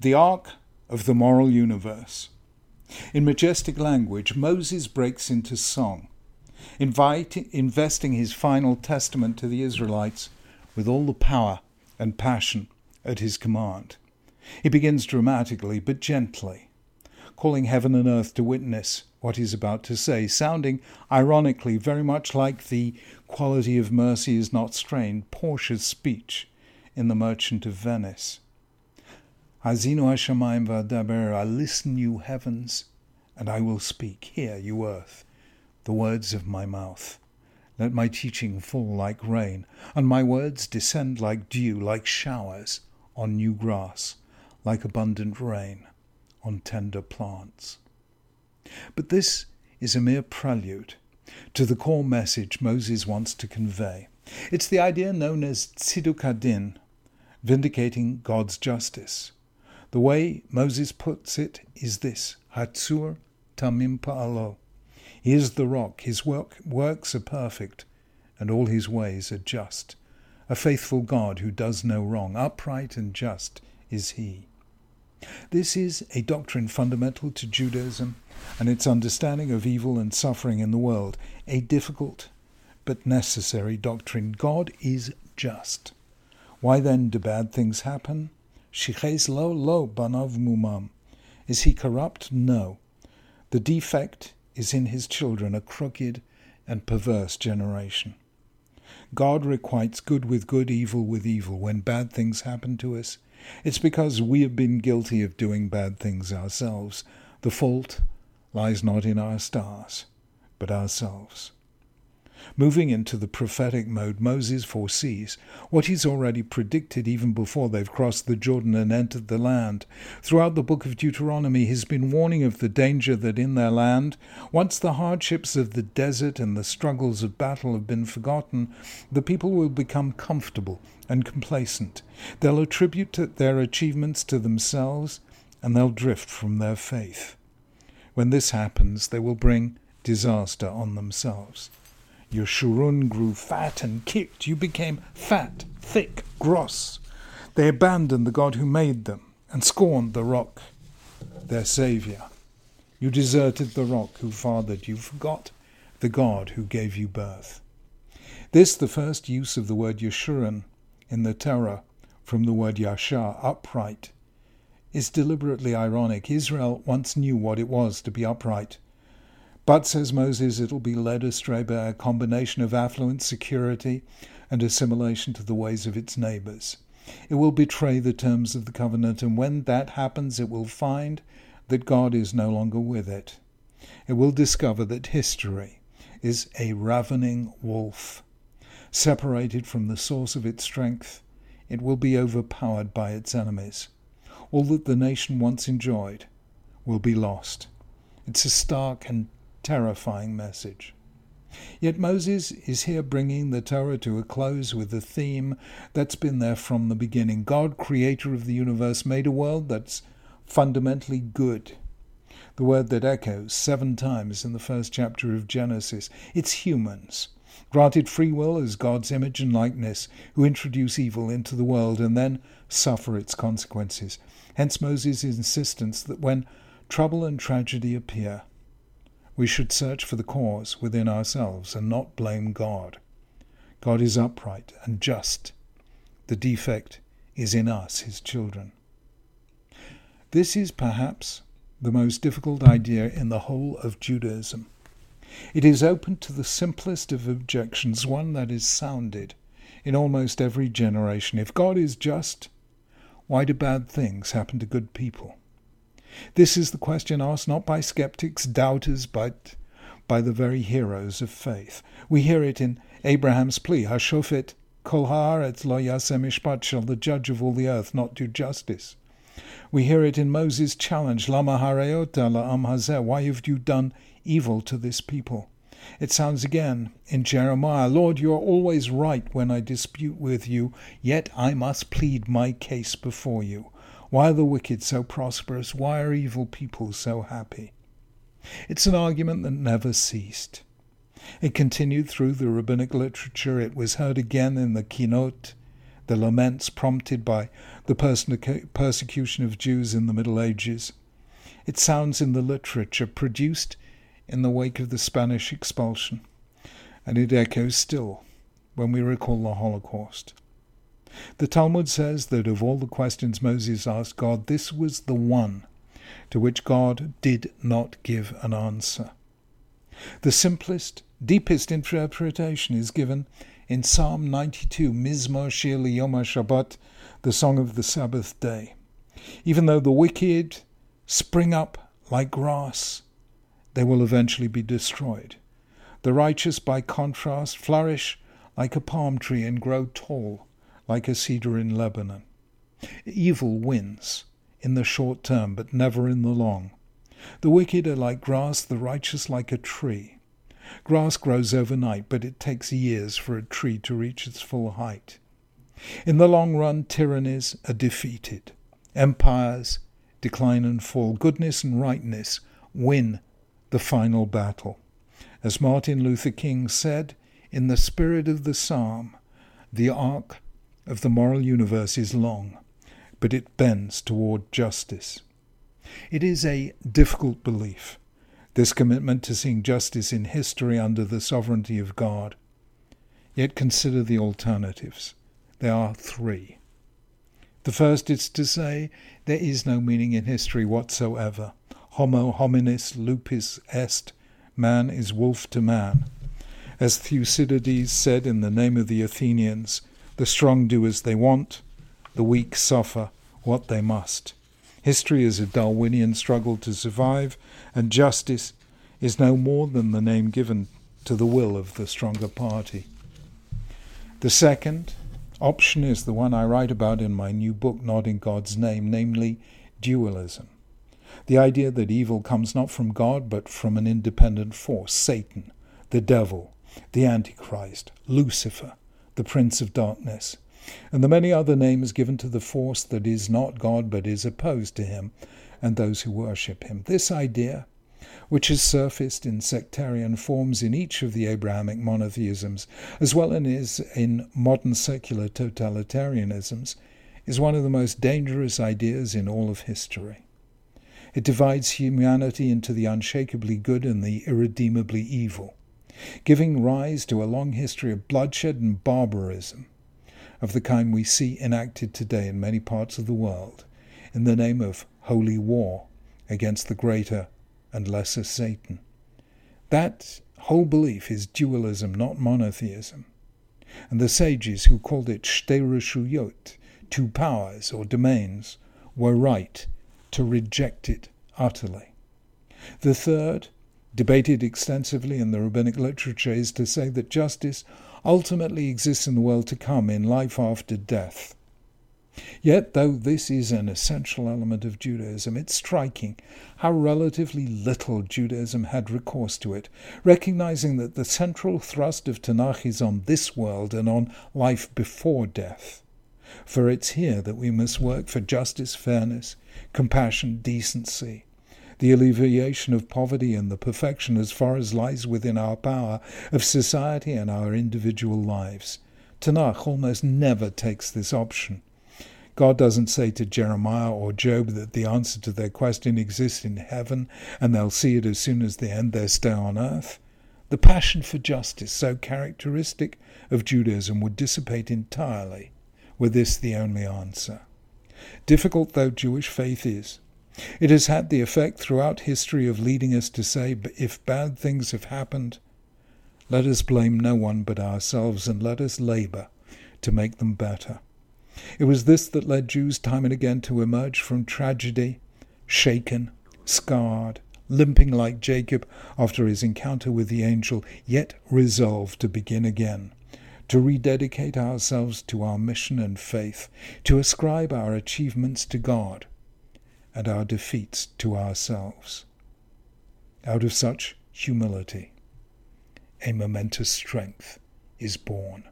the arc of the moral universe. In majestic language, Moses breaks into song, invite, investing his final testament to the Israelites with all the power and passion at his command. He begins dramatically but gently, calling heaven and earth to witness what he's about to say, sounding ironically very much like the quality of mercy is not strained, Portia's speech in The Merchant of Venice. Ha'azinu Hashamayim v'adaber, I listen, you heavens, and I will speak. Hear, you earth, the words of my mouth. Let my teaching fall like rain, and my words descend like dew, like showers on new grass, like abundant rain on tender plants. But this is a mere prelude to the core message Moses wants to convey. It's the idea known as tziduk hadin, vindicating God's justice. The way Moses puts it is this Hatzur Tamim Pa'alo. He is the rock, his work, works are perfect, and all his ways are just. A faithful God who does no wrong, upright and just is he. This is a doctrine fundamental to Judaism and its understanding of evil and suffering in the world, a difficult but necessary doctrine. God is just. Why then do bad things happen? Shiches lo lo banav mumam. Is he corrupt? No. The defect is in his children, a crooked and perverse generation. God requites good with good, evil with evil. When bad things happen to us, it's because we have been guilty of doing bad things ourselves. The fault lies not in our stars, but ourselves. Moving into the prophetic mode, Moses foresees what he's already predicted even before they've crossed the Jordan and entered the land. Throughout the book of Deuteronomy, he's been warning of the danger that in their land, once the hardships of the desert and the struggles of battle have been forgotten, the people will become comfortable and complacent. They'll attribute their achievements to themselves and they'll drift from their faith. When this happens, they will bring disaster on themselves. Yeshurun grew fat and kicked. You became fat, thick, gross. They abandoned the God who made them and scorned the rock, their Saviour. You deserted the rock who fathered you, forgot the God who gave you birth. This, the first use of the word Yeshurun in the Torah from the word Yashar, upright, is deliberately ironic. Israel once knew what it was to be upright. But, says Moses, it'll be led astray by a combination of affluence, security, and assimilation to the ways of its neighbors. It will betray the terms of the covenant, and when that happens, it will find that God is no longer with it. It will discover that history is a ravening wolf. Separated from the source of its strength, it will be overpowered by its enemies. All that the nation once enjoyed will be lost. It's a stark and terrifying message. Yet Moses is here bringing the Torah to a close with a theme that's been there from the beginning. God, creator of the universe, made a world that's fundamentally good. The word that echoes seven times in the first chapter of Genesis. It's humans, granted free will as God's image and likeness, who introduce evil into the world and then suffer its consequences. Hence Moses' insistence that when trouble and tragedy appear, we should search for the cause within ourselves and not blame God. God is upright and just. The defect is in us, his children. This is perhaps the most difficult idea in the whole of Judaism. It is open to the simplest of objections, one that is sounded in almost every generation. If God is just, why do bad things happen to good people? This is the question asked not by skeptics, doubters, but by the very heroes of faith. We hear it in Abraham's plea, Hashofet kol haaretz lo yaseh mishpat, shall the judge of all the earth not do justice? We hear it in Moses' challenge, Lama hareota la'am hazeh, why have you done evil to this people? It sounds again in Jeremiah, Lord, you are always right when I dispute with you, yet I must plead my case before you. Why are the wicked so prosperous? Why are evil people so happy? It's an argument that never ceased. It continued through the rabbinic literature. It was heard again in the Kinot, the laments prompted by the persecution of Jews in the Middle Ages. It sounds in the literature produced in the wake of the Spanish expulsion, and it echoes still when we recall the Holocaust. The Talmud says that of all the questions Moses asked God, this was the one to which God did not give an answer. The simplest, deepest interpretation is given in Psalm 92, Mizmor Shir Yom Shabbat, the song of the Sabbath day. Even though the wicked spring up like grass, they will eventually be destroyed. The righteous, by contrast, flourish like a palm tree and grow tall like a cedar in Lebanon. Evil wins in the short term, but never in the long. The wicked are like grass, the righteous like a tree. Grass grows overnight, but it takes years for a tree to reach its full height. In the long run, tyrannies are defeated. Empires decline and fall. Goodness and rightness win the final battle. As Martin Luther King said, in the spirit of the psalm, the arc of the moral universe is long, but it bends toward justice. It is a difficult belief, this commitment to seeing justice in history under the sovereignty of God. Yet consider the alternatives. There are three. The first is to say there is no meaning in history whatsoever. Homo homini lupus est, man is wolf to man. As Thucydides said in the name of the Athenians, the strong do as they want, the weak suffer what they must. History is a Darwinian struggle to survive, and justice is no more than the name given to the will of the stronger party. The second option is the one I write about in my new book, Not in God's Name, namely dualism. The idea that evil comes not from God but from an independent force, Satan, the devil, the Antichrist, Lucifer, the Prince of Darkness, and the many other names given to the force that is not God but is opposed to him and those who worship him. This idea, which has surfaced in sectarian forms in each of the Abrahamic monotheisms, as well as in modern secular totalitarianisms, is one of the most dangerous ideas in all of history. It divides humanity into the unshakably good and the irredeemably evil giving rise to a long history of bloodshed and barbarism of the kind we see enacted today in many parts of the world in the name of holy war against the greater and lesser Satan. That whole belief is dualism, not monotheism. And the sages who called it Shtei reshuyot, two powers or domains, were right to reject it utterly. The third debated extensively in the rabbinic literature is to say that justice ultimately exists in the world to come, in life after death. Yet, though this is an essential element of Judaism, it's striking how relatively little Judaism had recourse to it, recognizing that the central thrust of Tanakh is on this world and on life before death. For it's here that we must work for justice, fairness, compassion, decency, the alleviation of poverty and the perfection, as far as lies within our power, of society and our individual lives. Tanakh almost never takes this option. God doesn't say to Jeremiah or Job that the answer to their question exists in heaven and they'll see it as soon as they end their stay on earth. The passion for justice, so characteristic of Judaism, would dissipate entirely were this the only answer. Difficult though Jewish faith is, it has had the effect throughout history of leading us to say, if bad things have happened, let us blame no one but ourselves and let us labor to make them better. It was this that led Jews time and again to emerge from tragedy, shaken, scarred, limping like Jacob after his encounter with the angel, yet resolved to begin again, to rededicate ourselves to our mission and faith, to ascribe our achievements to God and our defeats to ourselves. Out of such humility, a momentous strength is born.